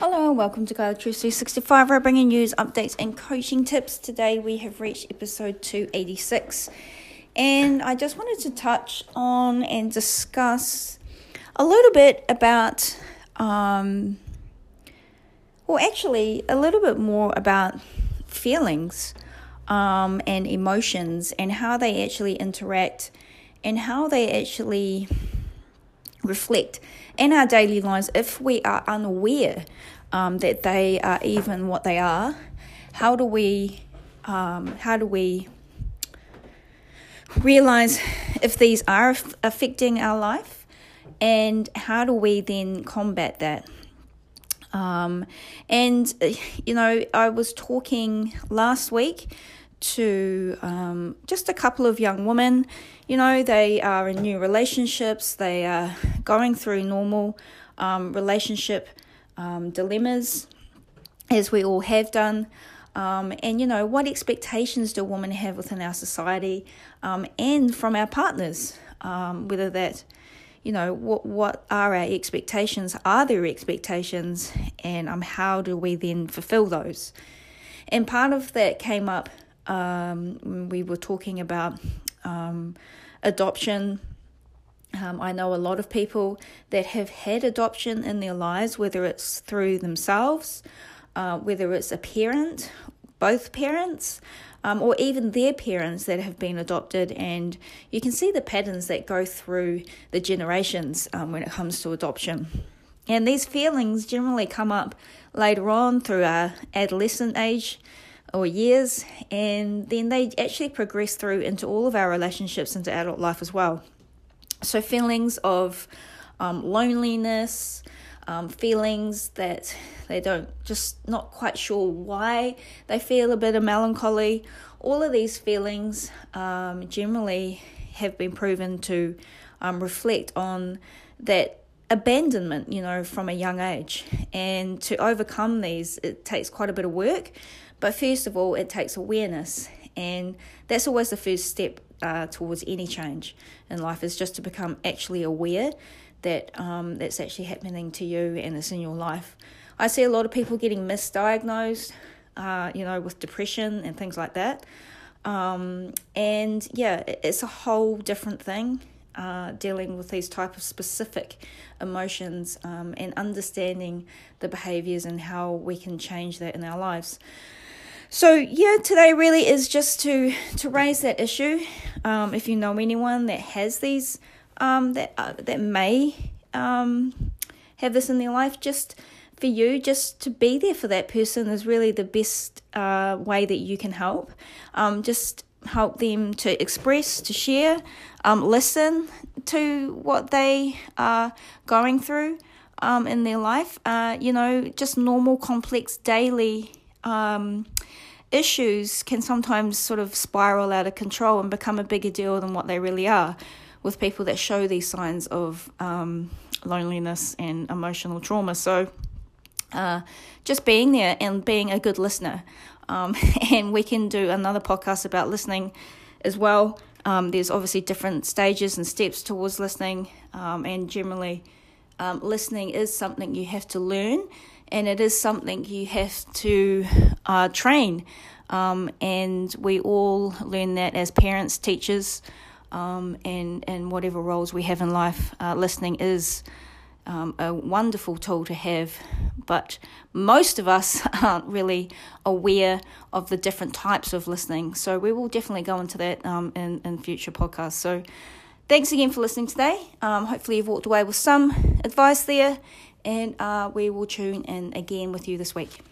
Hello and welcome to Guide Truth 365. We're bringing news, updates, and coaching tips. Today we have reached episode 286, and I just wanted to touch on and discuss a little bit about, um, well, actually, a little bit more about feelings um, and emotions and how they actually interact and how they actually reflect in our daily lives if we are unaware um, that they are even what they are. How do we um, how do we realize if these are affecting our life? And how do we then combat that? Um, and you know i was talking last week to um, just a couple of young women. You know, they are in new relationships, they are going through normal um, relationship um, dilemmas, as we all have done. Um, and you know, what expectations do women have within our society um, and from our partners? Um, whether that, you know, what what are our expectations? Are there expectations? And um, how do we then fulfill those? And part of that came up um, we were talking about um, adoption. Um, I know a lot of people that have had adoption in their lives, whether it's through themselves, uh, whether it's a parent, both parents, um, or even their parents that have been adopted. And you can see the patterns that go through the generations um, when it comes to adoption. And these feelings generally come up later on through our adolescent age or years, and then they actually progress through into all of our relationships into adult life as well. So, feelings of um, loneliness, um, feelings that they don't just not quite sure why they feel a bit of melancholy. All of these feelings um, generally have been proven to um, reflect on that abandonment, you know, from a young age. And to overcome these, it takes quite a bit of work. But first of all, it takes awareness, and that's always the first step uh, towards any change in life is just to become actually aware that um, that's actually happening to you and it's in your life. I see a lot of people getting misdiagnosed, uh, you know, with depression and things like that. Um, and yeah, it's a whole different thing. Uh, dealing with these type of specific emotions um, and understanding the behaviors and how we can change that in our lives. So yeah, today really is just to to raise that issue. Um, if you know anyone that has these, um, that uh, that may um, have this in their life, just for you, just to be there for that person is really the best uh, way that you can help. Um, just help them to express, to share, um, listen to what they are going through um, in their life. Uh, you know, just normal, complex, daily um, issues can sometimes sort of spiral out of control and become a bigger deal than what they really are with people that show these signs of um, loneliness and emotional trauma. So, uh, just being there and being a good listener. Um, and we can do another podcast about listening as well. Um, there's obviously different stages and steps towards listening, um, and generally, um, listening is something you have to learn and it is something you have to uh, train. Um, and we all learn that as parents, teachers, um, and and whatever roles we have in life. Uh, listening is um, a wonderful tool to have, but most of us aren't really aware of the different types of listening. So we will definitely go into that um, in in future podcasts. So. Thanks again for listening today. Um, hopefully, you've walked away with some advice there, and uh, we will tune in again with you this week.